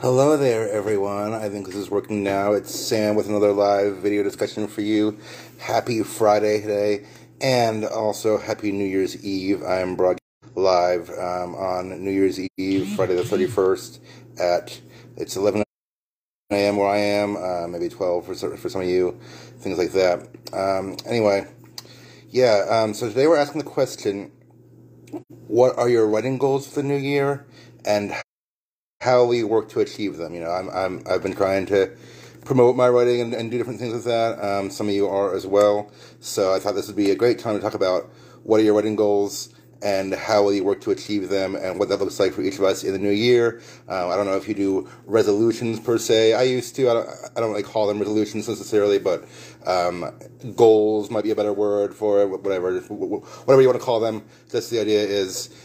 Hello there, everyone. I think this is working now. It's Sam with another live video discussion for you. Happy Friday today, and also Happy New Year's Eve. I am broadcasting live um, on New Year's Eve, Friday the 31st, at it's 11 a.m. where I am, uh, maybe 12 for, for some of you, things like that. Um, anyway, yeah, um, so today we're asking the question what are your writing goals for the new year, and how we work to achieve them. You know, I'm, I'm I've been trying to promote my writing and, and do different things with that. Um, some of you are as well. So I thought this would be a great time to talk about what are your writing goals and how will you work to achieve them and what that looks like for each of us in the new year. Um, I don't know if you do resolutions per se. I used to. I don't, I don't really call them resolutions necessarily, but um, goals might be a better word for it. Whatever, whatever you want to call them. Just the idea is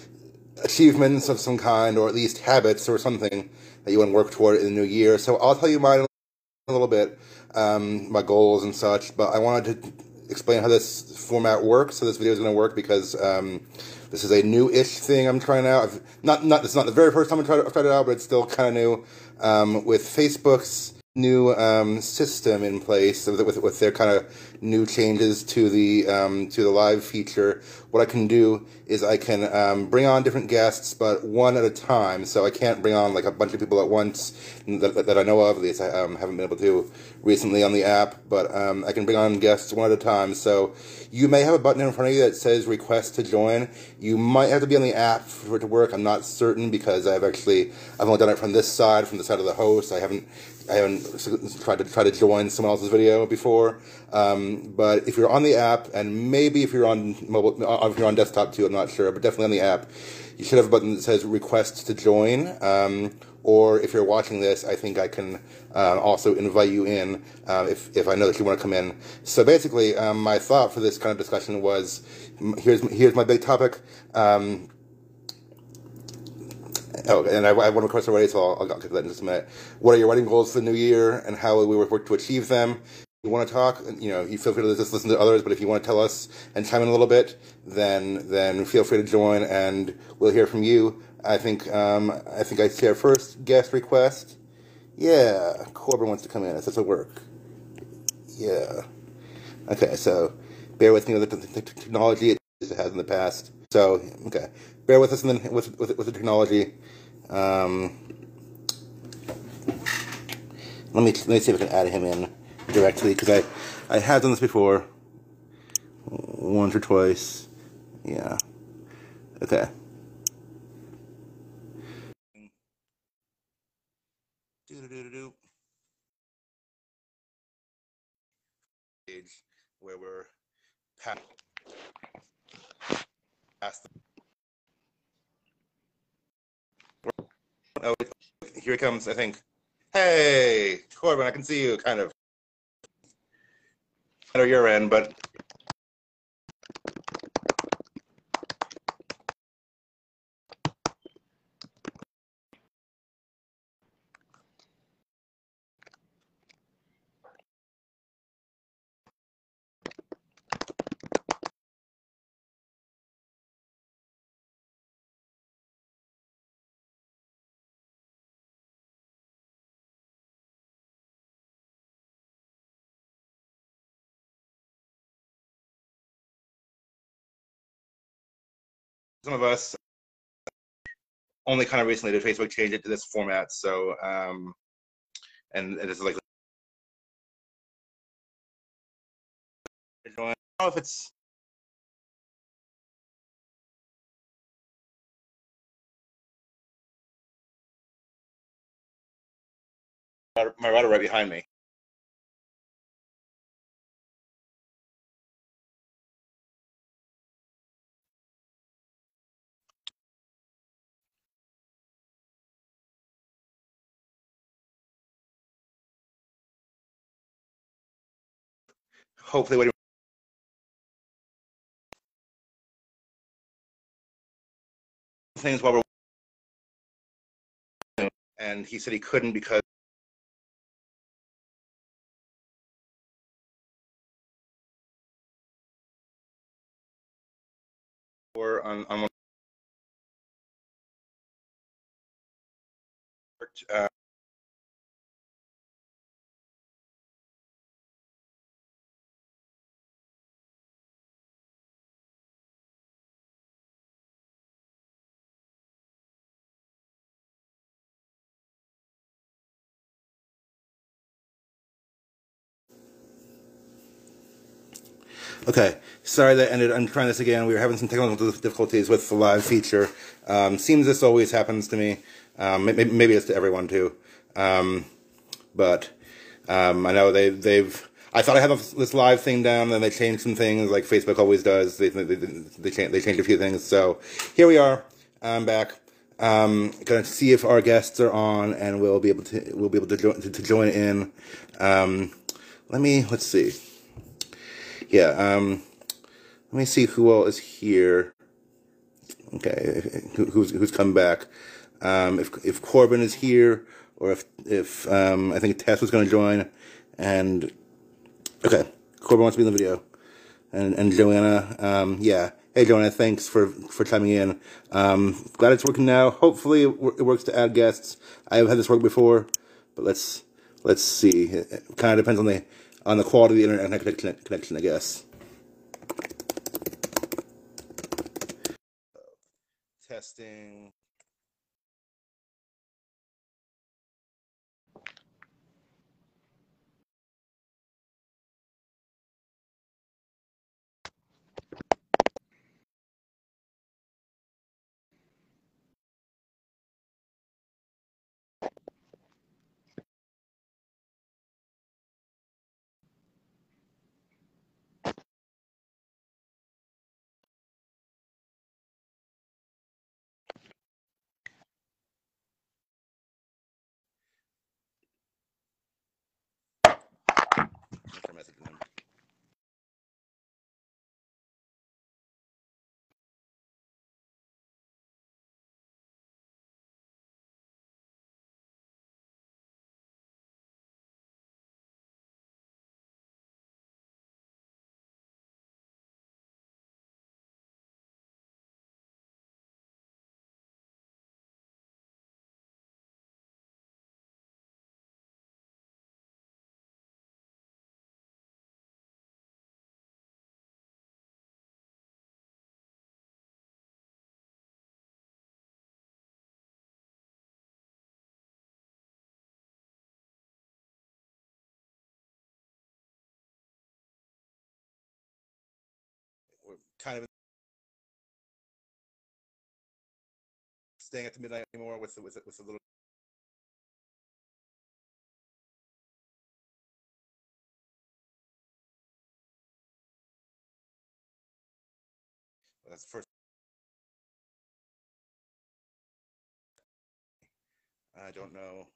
achievements of some kind, or at least habits or something that you want to work toward in the new year. So I'll tell you mine a little bit, um, my goals and such. But I wanted to explain how this format works. So this video is going to work because um, this is a new-ish thing I'm trying out. I've, not not it's not the very first time I tried, tried it out, but it's still kind of new. Um, with Facebook's new um, system in place with, with, their kind of new changes to the um, to the live feature. What I can do is I can um, bring on different guests, but one at a time. So I can't bring on like a bunch of people at once that, that, that I know of. At least I um, haven't been able to recently on the app, but um, I can bring on guests one at a time. So you may have a button in front of you that says request to join. You might have to be on the app for it to work. I'm not certain because I've actually I've only done it from this side, from the side of the host. I haven't I haven't tried to try to join someone else's video before. Um, but if you're on the app, and maybe if you're on mobile, uh, if you're on desktop too, I'm not sure, but definitely on the app, you should have a button that says request to join. Um, or if you're watching this, I think I can uh, also invite you in uh, if, if I know that you want to come in. So basically, um, my thought for this kind of discussion was here's here's my big topic. Um, Oh, and I, I have one question already, so I'll, I'll get to that in just a minute. What are your writing goals for the new year, and how will we work to achieve them? You want to talk, you know, you feel free to just listen to others, but if you want to tell us and chime in a little bit, then then feel free to join, and we'll hear from you. I think um, I think I see our first guest request. Yeah, Corbin wants to come in. This a work? Yeah. Okay, so bear with me with the technology it has in the past. So okay, bear with us in the, with, with with the technology. Um, let me let me see if I can add him in directly because I I have done this before, once or twice. Yeah. Okay. Where we're past, the Oh, here he comes, I think. Hey, Corbin, I can see you kind of. I know you're in, but. Some of us only kind of recently did Facebook change it to this format, so um, and it is like I don't know if it's my router right behind me. Hopefully, what he things while we're and he said he couldn't because or on, on uh, Okay, sorry that ended. I'm trying this again. We were having some technical difficulties with the live feature. Um, seems this always happens to me. Um, maybe, maybe, it's to everyone too. Um, but um, I know they they've. I thought I had this live thing down, then they changed some things, like Facebook always does. They they they, they changed a few things. So here we are. I'm back. Um, gonna see if our guests are on, and we'll be able to we'll be able to join to, to join in. Um, let me let's see. Yeah. Um, let me see who all is here. Okay, who's who's come back? Um, if if Corbin is here, or if if um, I think Tess was going to join, and okay, Corbin wants to be in the video, and and Joanna, um, yeah. Hey Joanna, thanks for for chiming in. Um, glad it's working now. Hopefully it, works to add guests. I have had this work before, but let's let's see. It, it kind of depends on the on the quality of the internet connection, I guess. Testing. Kind of staying at the midnight anymore with with with a little. That's the first. I don't know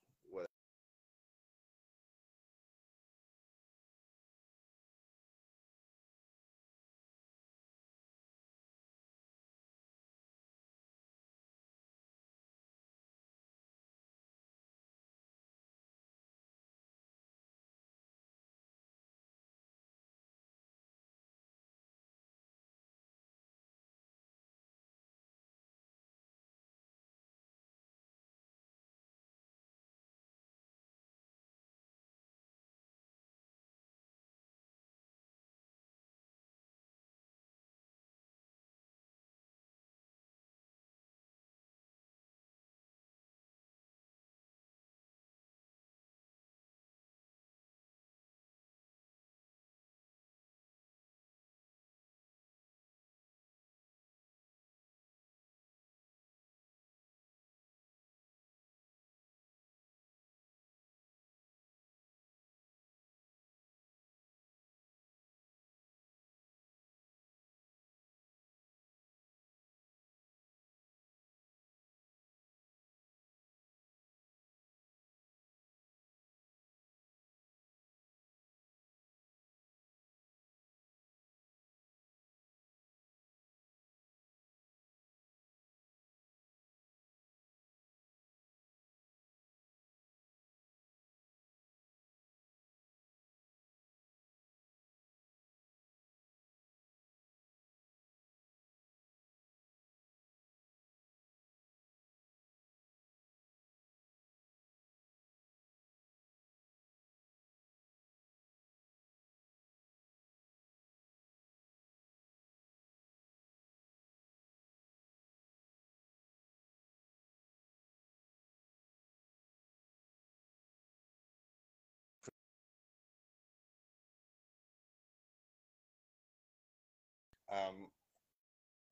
Um,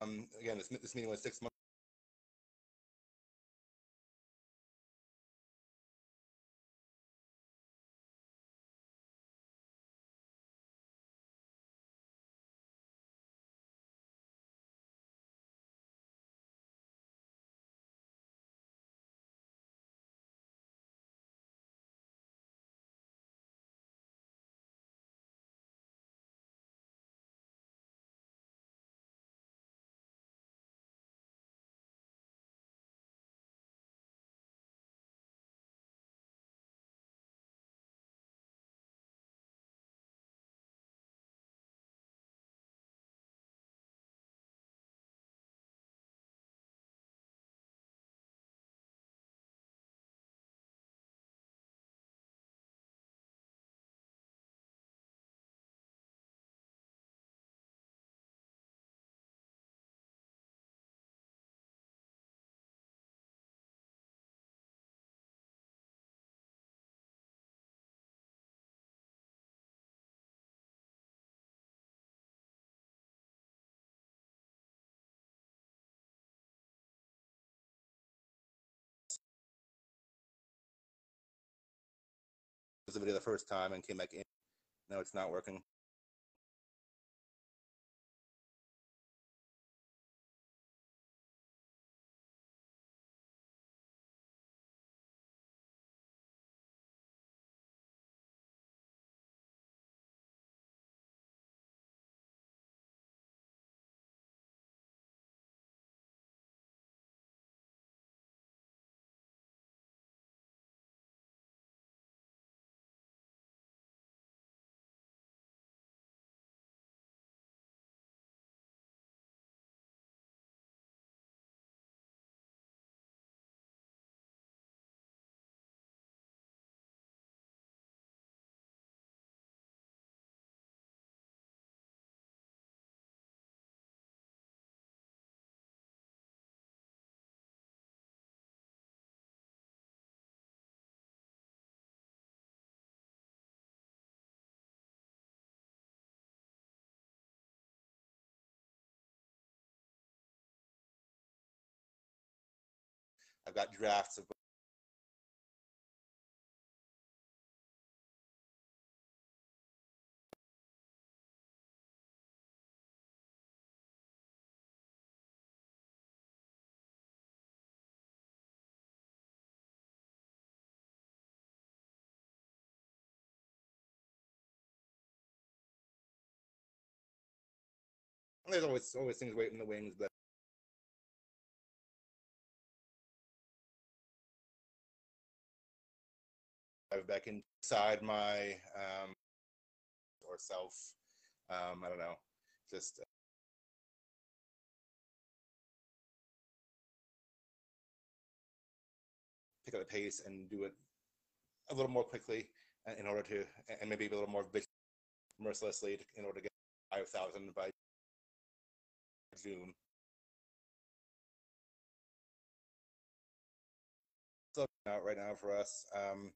um, again, this, this meeting was six months. The video the first time and came back in. No, it's not working. I've got drafts of there's always always things waiting in the wings, but dive back inside my um, or self. Um, I don't know, just. Uh, pick up the pace and do it a little more quickly uh, in order to, and maybe a little more mercilessly in order to get 5,000 by June. So out right now for us. Um,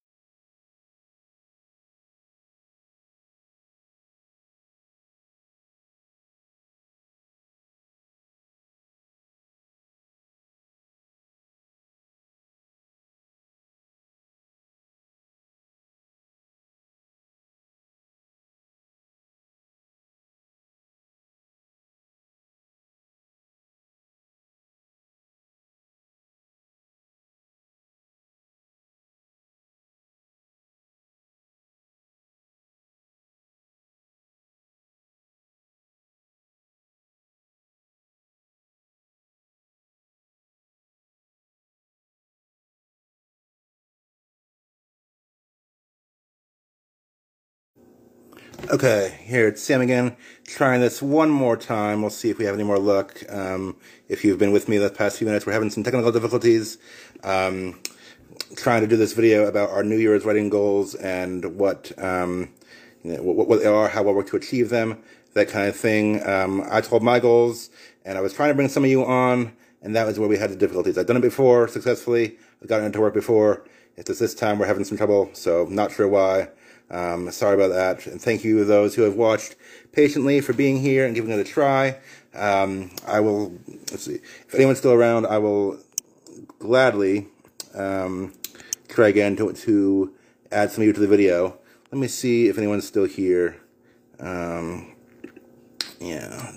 Okay, here it's Sam again, trying this one more time. We'll see if we have any more luck. Um, if you've been with me the past few minutes, we're having some technical difficulties. Um, trying to do this video about our New Year's writing goals and what, um, you know, what, what, they are, how I work to achieve them, that kind of thing. Um, I told my goals, and I was trying to bring some of you on, and that was where we had the difficulties. I've done it before successfully. I've gotten it work before. It's just this time we're having some trouble, so not sure why. Um, sorry about that. And thank you to those who have watched patiently for being here and giving it a try. Um, I will, let's see, if anyone's still around, I will gladly um, try again to, to add some of you to the video. Let me see if anyone's still here. Um, yeah,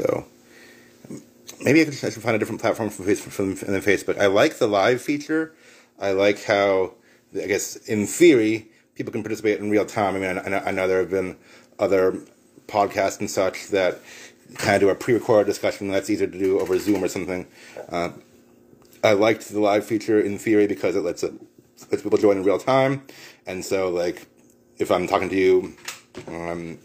so maybe I, should find a different platform from, from, from than Facebook. I like the live feature. I like how, I guess, in theory, people can participate in real time. I mean, I, I know there have been other podcasts and such that kind of do a pre-recorded discussion that's easier to do over Zoom or something. Uh, I liked the live feature in theory because it lets it lets people join in real time, and so like if I'm talking to you, um,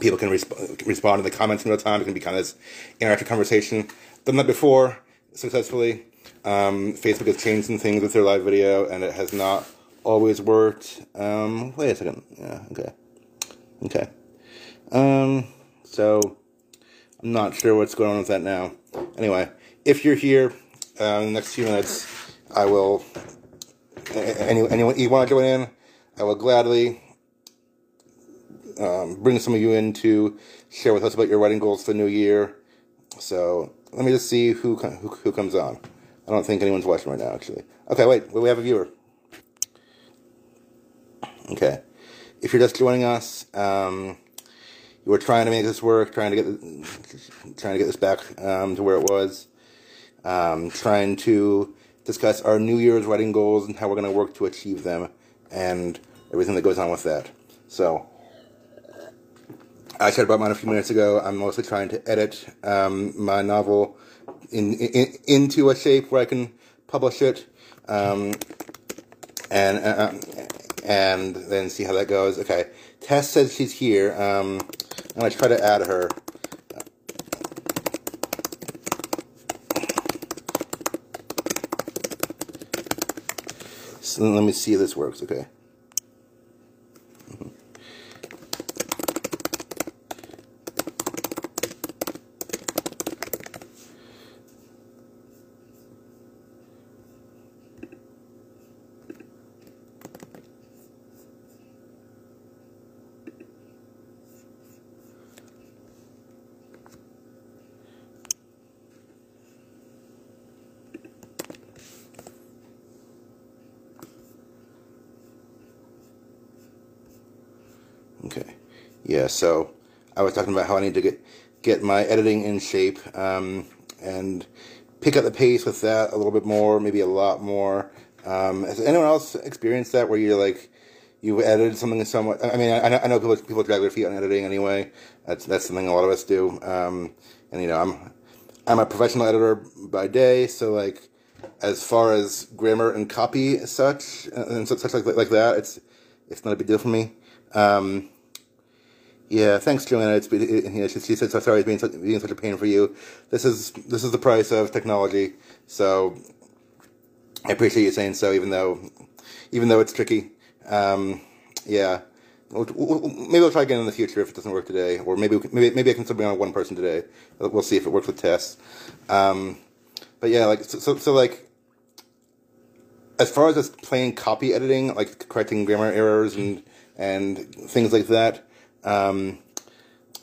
people can resp- respond in the comments in real time. It can be kind of this interactive conversation. Done that before successfully. Um, Facebook has changed some things with their live video, and it has not always worked. Um, wait a second. Yeah. Okay. Okay. Um, so I'm not sure what's going on with that now. Anyway, if you're here uh, in the next few minutes, I will. Any, anyone you want to join in, I will gladly um, bring some of you in to share with us about your writing goals for the new year. So let me just see who who, who comes on. I don't think anyone's watching right now, actually. Okay, wait, we have a viewer. Okay, if you're just joining us, um, you were trying to make this work, trying to get trying to get this back um, to where it was, um, trying to discuss our New Year's writing goals and how we're going to work to achieve them, and everything that goes on with that. So I said about mine a few minutes ago. I'm mostly trying to edit um, my novel in, in, into a shape where I can publish it, um, and uh, and then see how that goes. Okay, Tess says she's here. Um, I'm gonna try to add her. So let me see if this works. Okay. So I was talking about how I need to get get my editing in shape um, and pick up the pace with that a little bit more, maybe a lot more. Um, has anyone else experienced that where you're like you edited something somewhat? I mean, I, I know people people drag their feet on editing anyway. That's that's something a lot of us do. Um, and you know, I'm I'm a professional editor by day, so like as far as grammar and copy such and such like like that, it's it's not a big deal for me. Um, yeah, thanks, Joanna. It's know, she, she said so sorry it's being such, being such a pain for you. This is this is the price of technology. So I appreciate you saying so, even though even though it's tricky. Um, yeah, maybe we'll try again in the future if it doesn't work today, or maybe maybe maybe I can still bring on one person today. We'll see if it works with Tess. Um, but yeah, like so, so, so like as far as just plain copy editing, like correcting grammar errors and and things like that, um,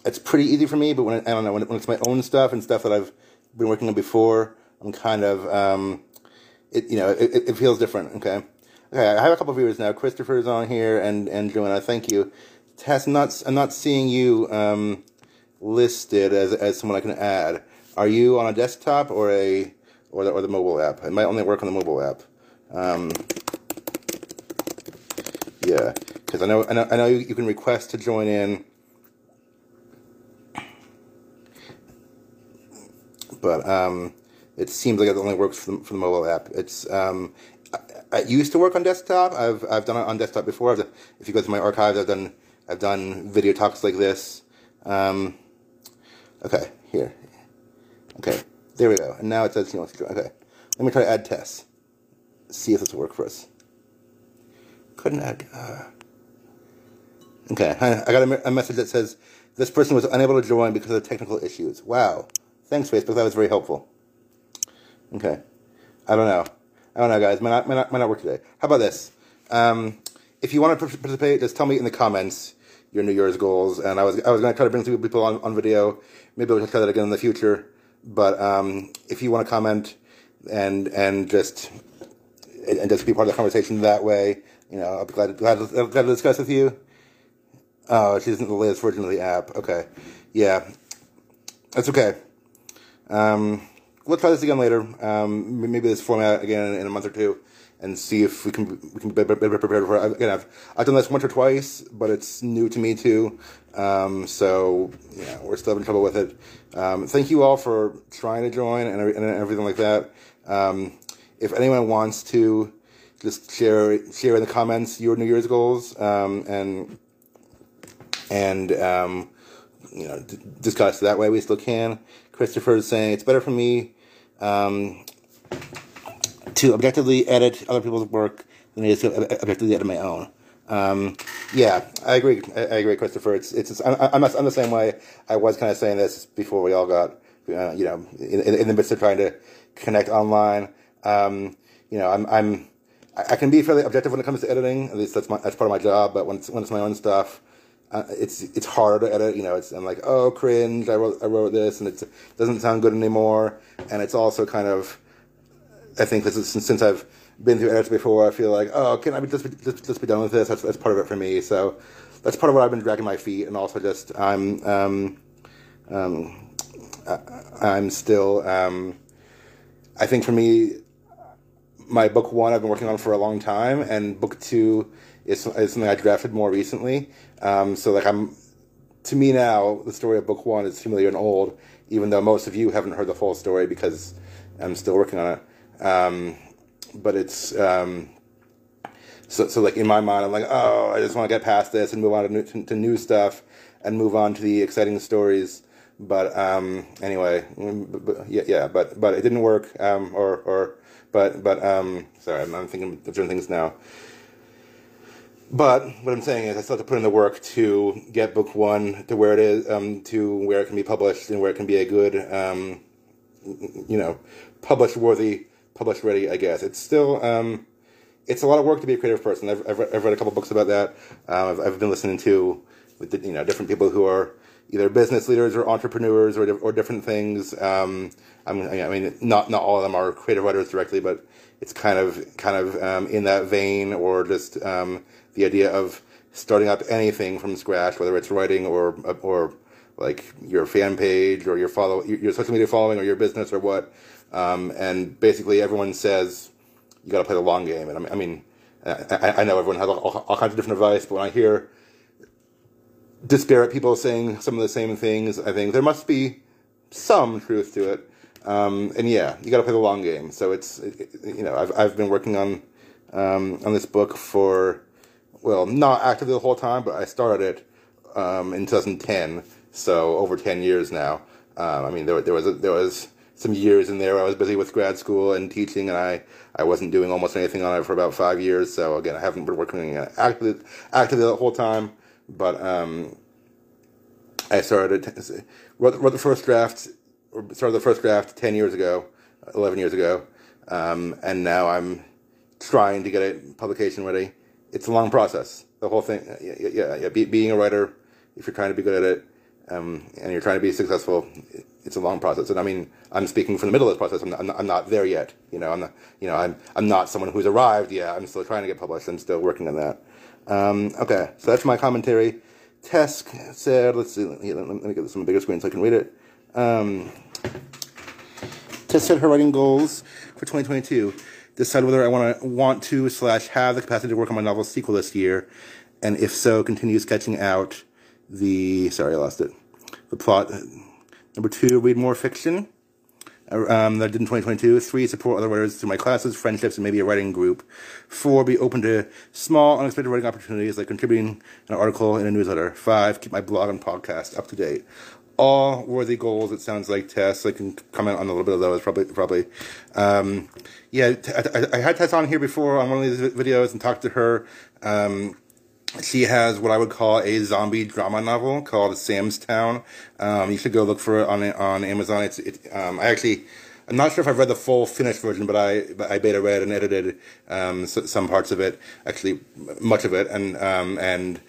it's pretty easy for me. But when I don't know when, when, it's my own stuff and stuff that I've been working on before, I'm kind of um, it you know it, it feels different. Okay, okay. I have a couple viewers now. Christopher's on here and and Joanna. Thank you. Tess, not I'm not seeing you um, listed as as someone I can add. Are you on a desktop or a or the, or the mobile app? It might only work on the mobile app. Um, yeah, because I know, I know I know you can request to join in, but um, it seems like it only works for the, for the mobile app. It's um, I, I, used to work on desktop. I've I've done it on desktop before. If you go to my archives, I've done I've done video talks like this Um, okay, here. Okay, there we go. And now it says you know Okay, let me try to add Tess. See if this will work for us. Couldn't add. Uh, okay, I got a, a message that says this person was unable to join because of technical issues. Wow. Thanks, Facebook. That was very helpful. Okay. I don't know. I don't know, guys. Might not, might not, might not work today. How about this? Um, if you want to participate, just tell me in the comments your New Year's goals. And I was I was going to try to bring some people on, on video. Maybe we'll try that again in the future. But um, if you want to comment and and just and just be part of the conversation that way, you know, I'll be glad glad, glad to discuss with you. Oh, she isn't the latest version of the app. Okay, yeah, that's okay. Um, we'll try this again later. Um, maybe this format again in a month or two, and see if we can we can be better prepared for it. Again, I've I've done this once or twice, but it's new to me too. Um, so yeah, we're still having trouble with it. Um, thank you all for trying to join and, and everything like that. Um, if anyone wants to just share share in the comments your New Year's goals um, and and um, you know d- discuss that way, we still can. Christopher is saying it's better for me um, to objectively edit other people's work than it is to objectively edit my own. Um, yeah, I agree. I, I, agree, Christopher. It's it's. it's I'm, I'm, I'm, the same way. I was kind of saying this before we all got, uh, you know, in, in, the midst of trying to connect online. Um, you know, I'm I'm I can be fairly objective when it comes to editing. At least that's my that's part of my job. But when it's when it's my own stuff, uh, it's it's harder to edit. You know, it's I'm like, oh, cringe. I wrote I wrote this, and it doesn't sound good anymore. And it's also kind of, I think this is since, since I've been through edits before. I feel like, oh, can I be, just, be, just, just be done with this? That's, that's part of it for me. So that's part of what I've been dragging my feet, and also just I'm um, um, I, am still um, I think for me, my book one I've been working on for a long time, and book two is something I drafted more recently. Um, so like I'm to me now, the story of book one is familiar and old, even though most of you haven't heard the full story because I'm still working on it. Um, but it's um, so so like in my mind, I'm like, oh, I just want to get past this and move on to new, to, to new stuff and move on to the exciting stories. But um, anyway, mm, but, yeah, yeah, but but it didn't work. Um, or or but but um, sorry, I'm, I'm thinking of different things now. But what I'm saying is, I still have to put in the work to get book one to where it is, um, to where it can be published and where it can be a good, um, you know, published worthy published ready, I guess. It's still, um, it's a lot of work to be a creative person. I've, I've, I've read a couple books about that. Uh, I've, I've been listening to, with you know, different people who are either business leaders or entrepreneurs or, or different things. Um, I mean, I mean, not, not all of them are creative writers directly, but it's kind of, kind of, um, in that vein or just, um, the idea of starting up anything from scratch, whether it's writing or, or like your fan page or your follow, your social media following or your business or what. Um, and basically, everyone says you got to play the long game. And I mean, I, I know everyone has all, all, kinds of different advice, but when I hear disparate people saying some of the same things, I think there must be some truth to it. Um, and yeah, you got to play the long game. So it's it, you know I've I've been working on um, on this book for well not actively the whole time, but I started it um, in 2010, so over 10 years now. Um, I mean there there was a, there was some years in there. I was busy with grad school and teaching, and I, I wasn't doing almost anything on it for about five years. So again, I haven't been working actively actively the whole time. But um, I started wrote, wrote the first draft, started the first draft ten years ago, eleven years ago, um, and now I'm trying to get it publication ready. It's a long process. The whole thing, yeah, yeah, yeah. Be, being a writer, if you're trying to be good at it, um, and you're trying to be successful, it's a long process. And I mean, I'm speaking from the middle of this process. I'm not, I'm not, I'm not there yet. You know, I'm not, you know, I'm, I'm not someone who's arrived yet. I'm still trying to get published. I'm still working on that. Um, okay, so that's my commentary. Tess said, let's see, let me, get this on the bigger screen so I can read it. Um, Tess said her writing goals for 2022. Decide whether I want to want to slash have the capacity to work on my novel sequel this year, and if so, continue sketching out the sorry I lost it. The plot Number two, read more fiction. um, that I did in 2022. Three, support other writers through my classes, friendships, and maybe a writing group. Four, be open to small, unexpected writing opportunities like contributing an article in a newsletter. Five, keep my blog and podcast up to date. All worthy goals, it sounds like, Tess. I can comment on a little bit of those, probably. probably. Um, yeah, I, I, had Tess on here before on one of these videos and talked to her. Um, she has what I would call a zombie drama novel called Sam's Town. Um, you should go look for it on on Amazon. It's it, um, I actually I'm not sure if I've read the full finished version, but I but I beta read and edited um, some parts of it, actually much of it, and um, and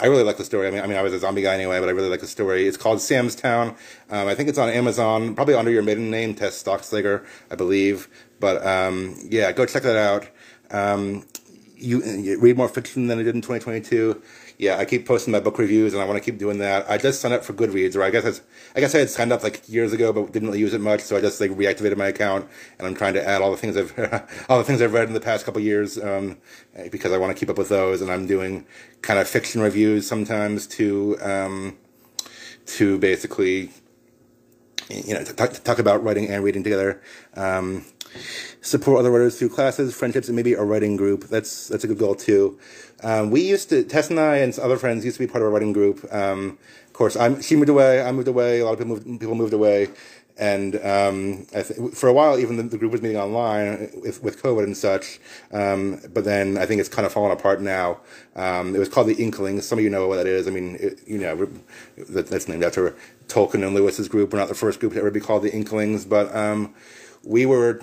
I really like the story. I mean, I mean, I was a zombie guy anyway, but I really like the story. It's called Sam's Town. Um, I think it's on Amazon, probably under your maiden name, Tess Stockslager, I believe. But um, yeah, go check that out. Um, you, you, read more fiction than I did in 2022. Yeah, I keep posting my book reviews, and I want to keep doing that. I just signed up for Goodreads, or I guess I guess I had signed up like years ago, but didn't really use it much. So I just like reactivated my account, and I'm trying to add all the things I've all the things I've read in the past couple years um, because I want to keep up with those. And I'm doing kind of fiction reviews sometimes to um, to basically you know talk, talk about writing and reading together. Um, support other writers through classes, friendships, and maybe a writing group. That's that's a good goal too. Um, we used to Tess and I and other friends used to be part of a writing group. Um, of course, I'm she moved away, I moved away. A lot of people moved, people moved away, and um, th- for a while, even the, the, group was meeting online with, with COVID and such. Um, but then I think it's kind of fallen apart now. Um, it was called the Inklings. Some of you know what that is. I mean, it, you know, that, that's named after Tolkien and Lewis's group. We're not the first group to ever be called the Inklings, but um, we were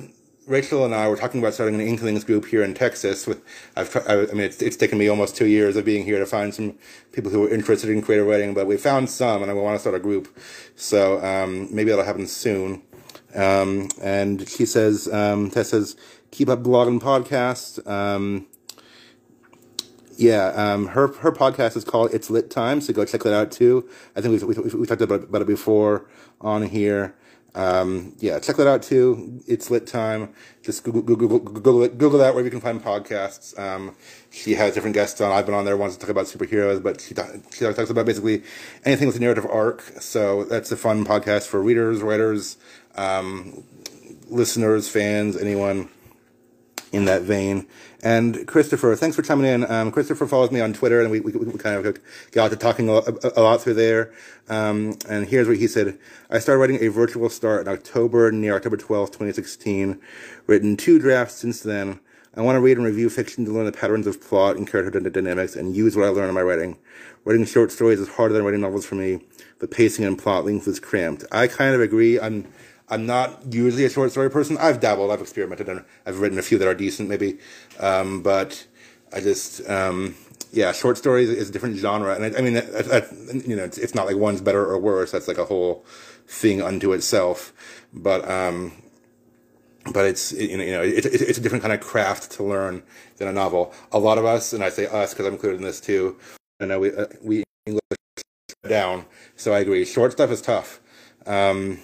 Rachel and I were talking about starting an Inklings group here in Texas. With, I've, I, mean, it's, it's taken me almost two years of being here to find some people who are interested in creative writing, but we found some, and I want to start a group. So um, maybe that'll happen soon. Um, and she says, um, Tess says, keep up blog and podcast. Um, yeah, um, her her podcast is called It's Lit Time, so go check that out too. I think we've, we've, we've talked about, about it before on here. Um, yeah, check that out too. It's lit time. Just Google, Google, Google, Google that where you can find podcasts. Um, she has different guests on. I've been on there once to talk about superheroes, but she, she talks about basically anything with a narrative arc. So that's a fun podcast for readers, writers, um, listeners, fans, anyone in that vein. And Christopher, thanks for chiming in. Um, Christopher follows me on Twitter, and we, we, we kind of got to talking a, a, lot through there. Um, and here's what he said. I started writing a virtual start in October, near October 12th, 2016. Written two drafts since then. I want to read and review fiction to learn the patterns of plot and character dynamics and use what I learn in my writing. Writing short stories is harder than writing novels for me. The pacing and plot length is cramped. I kind of agree. I'm I'm not usually a short story person. I've dabbled, I've experimented, and I've written a few that are decent, maybe. Um, but I just, um, yeah, short stories is a different genre, and I, I mean, you know, it's, it's, not like one's better or worse. That's like a whole thing unto itself. But um, but it's you know, you know it, it, it's a different kind of craft to learn than a novel. A lot of us, and I say us because I'm included in this too. I know we uh, we English down, so I agree. Short stuff is tough. Um,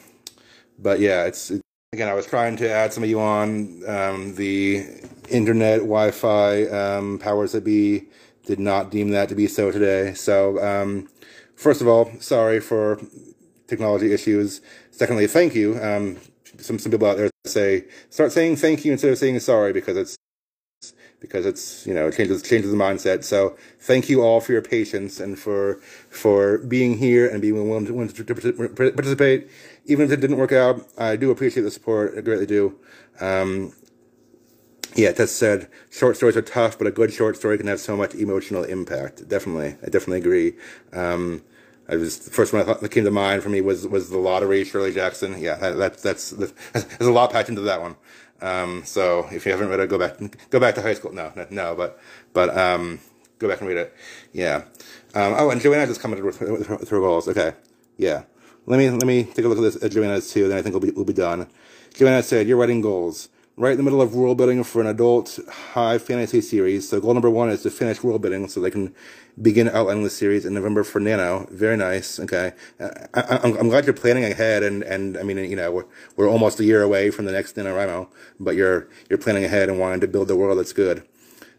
but yeah, it's it, again. I was trying to add some of you on um, the internet Wi-Fi um, powers that be did not deem that to be so today. So um, first of all, sorry for technology issues. Secondly, thank you. Um, some some people out there say start saying thank you instead of saying sorry because it's because it's you know changes changes the mindset. So thank you all for your patience and for for being here and being willing to, willing to participate, even if it didn't work out. I do appreciate the support. I greatly do. Um, yeah, that said, short stories are tough, but a good short story can have so much emotional impact. Definitely, I definitely agree. Um, I was the first one I thought that came to mind for me was was the lottery, Shirley Jackson. Yeah, that, that that's, that's there's a lot packed into that one. Um, so if you haven't read it, go back go back to high school. No, no, no but but um, go back and read it. Yeah. Um, oh, and Joanna just commented with, with, with her goals. Okay. Yeah. Let me let me take a look at this at Joanna's too. Then I think we'll be we'll be done. Joanna said, "You're writing goals." right in the middle of world building for an adult high fantasy series. So goal number one is to finish world building so they can begin outlining the series in November for Nano. Very nice. Okay. I, am glad you're planning ahead and, and I mean, you know, we're, we're almost a year away from the next NaNoWriMo, but you're, you're planning ahead and wanting to build the world that's good.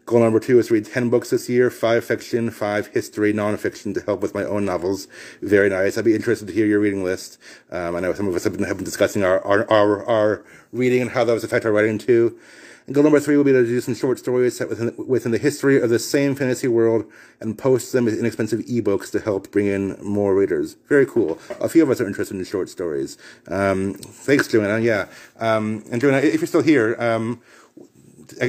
Goal number two is to read 10 books this year, five fiction, five history, nonfiction to help with my own novels. Very nice. I'd be interested to hear your reading list. Um, I know some of us have been, have been discussing our, our, our, our reading and how those affect our writing too. And goal number three will be to do some short stories set within, within the history of the same fantasy world and post them as inexpensive ebooks to help bring in more readers. Very cool. A few of us are interested in short stories. Um, thanks, Joanna. Yeah. Um, and Joanna, if you're still here, um,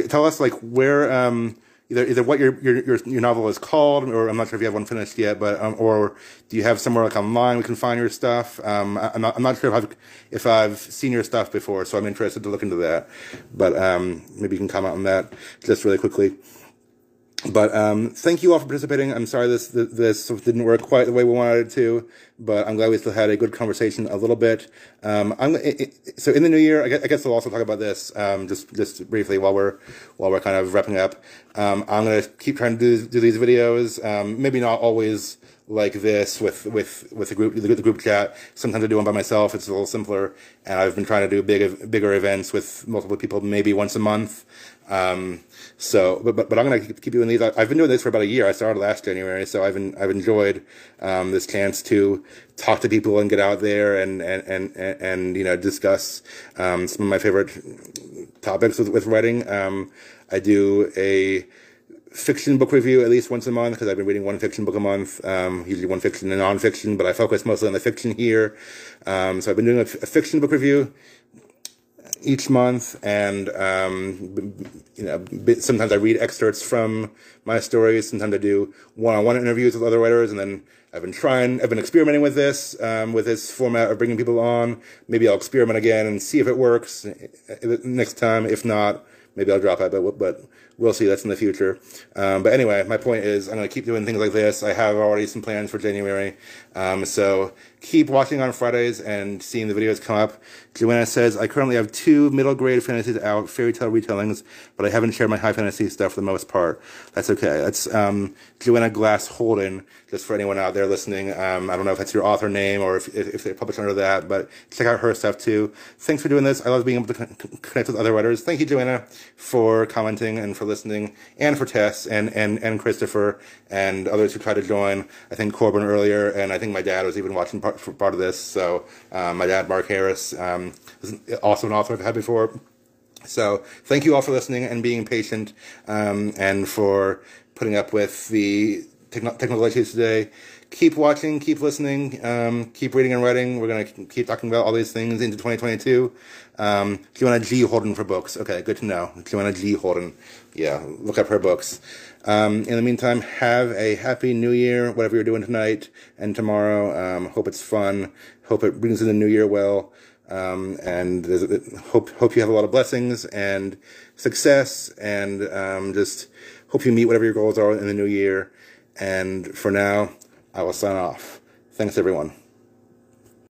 tell us like where um, either either what your, your your your novel is called, or I'm not sure if you have one finished yet, but um, or do you have somewhere like online we can find your stuff? Um, I, am not I'm not sure if I've if I've seen your stuff before, so I'm interested to look into that. But um, maybe you can comment on that just really quickly. But um, thank you all for participating. I'm sorry this this didn't work quite the way we wanted it to, but I'm glad we still had a good conversation a little bit. Um, I'm, it, so in the new year, I guess, I guess we'll also talk about this um, just just briefly while we're while we're kind of wrapping up. Um, I'm gonna keep trying to do do these videos. Um, maybe not always like this with with with the group the, the group chat. Sometimes I do one by myself. It's a little simpler, and I've been trying to do big bigger events with multiple people, maybe once a month. Um, so, but, but, but I'm going to keep doing these. I've been doing this for about a year. I started last January, so I've been, I've enjoyed, um, this chance to talk to people and get out there and, and, and, and, you know, discuss, um, some of my favorite topics with, with writing. Um, I do a, fiction book review at least once a month because I've been reading one fiction book a month, um, usually one fiction and nonfiction, but I focus mostly on the fiction here. Um, so I've been doing a, a fiction book review each month, and um, you know, sometimes I read excerpts from my stories. Sometimes I do one-on-one interviews with other writers, and then I've been trying, I've been experimenting with this, um, with this format of bringing people on. Maybe I'll experiment again and see if it works uh, next time. If not, maybe I'll drop it, but but we'll see. That's in the future. Um, but anyway, my point is, I'm going to keep doing things like this. I have already some plans for January, um, so keep watching on Fridays and seeing the videos come up. Joanna says, I currently have two middle grade fantasies out, fairy tale retellings, but I haven't shared my high fantasy stuff for the most part. That's okay. That's um, Joanna Glass Holden, just for anyone out there listening. Um, I don't know if that's your author name or if, if, if they're published under that, but check out her stuff too. Thanks for doing this. I love being able to connect with other writers. Thank you, Joanna, for commenting and for listening, and for Tess and, and, and Christopher and others who tried to join. I think Corbin earlier, and I think my dad was even watching part, part of this. So um, my dad, Mark Harris, um, is also an author I've had before. So thank you all for listening and being patient, um, and for putting up with the techn- technical issues today. Keep watching, keep listening, um, keep reading and writing. We're gonna keep talking about all these things into 2022. Um, Joanna G. Holden for books. Okay, good to know. Joanna G. Holden. Yeah, look up her books. Um, in the meantime, have a happy new year, whatever you're doing tonight and tomorrow. Um, hope it's fun. Hope it brings in the new year well. Um, and hope, hope you have a lot of blessings and success and, um, just hope you meet whatever your goals are in the new year. And for now, I will sign off. Thanks everyone.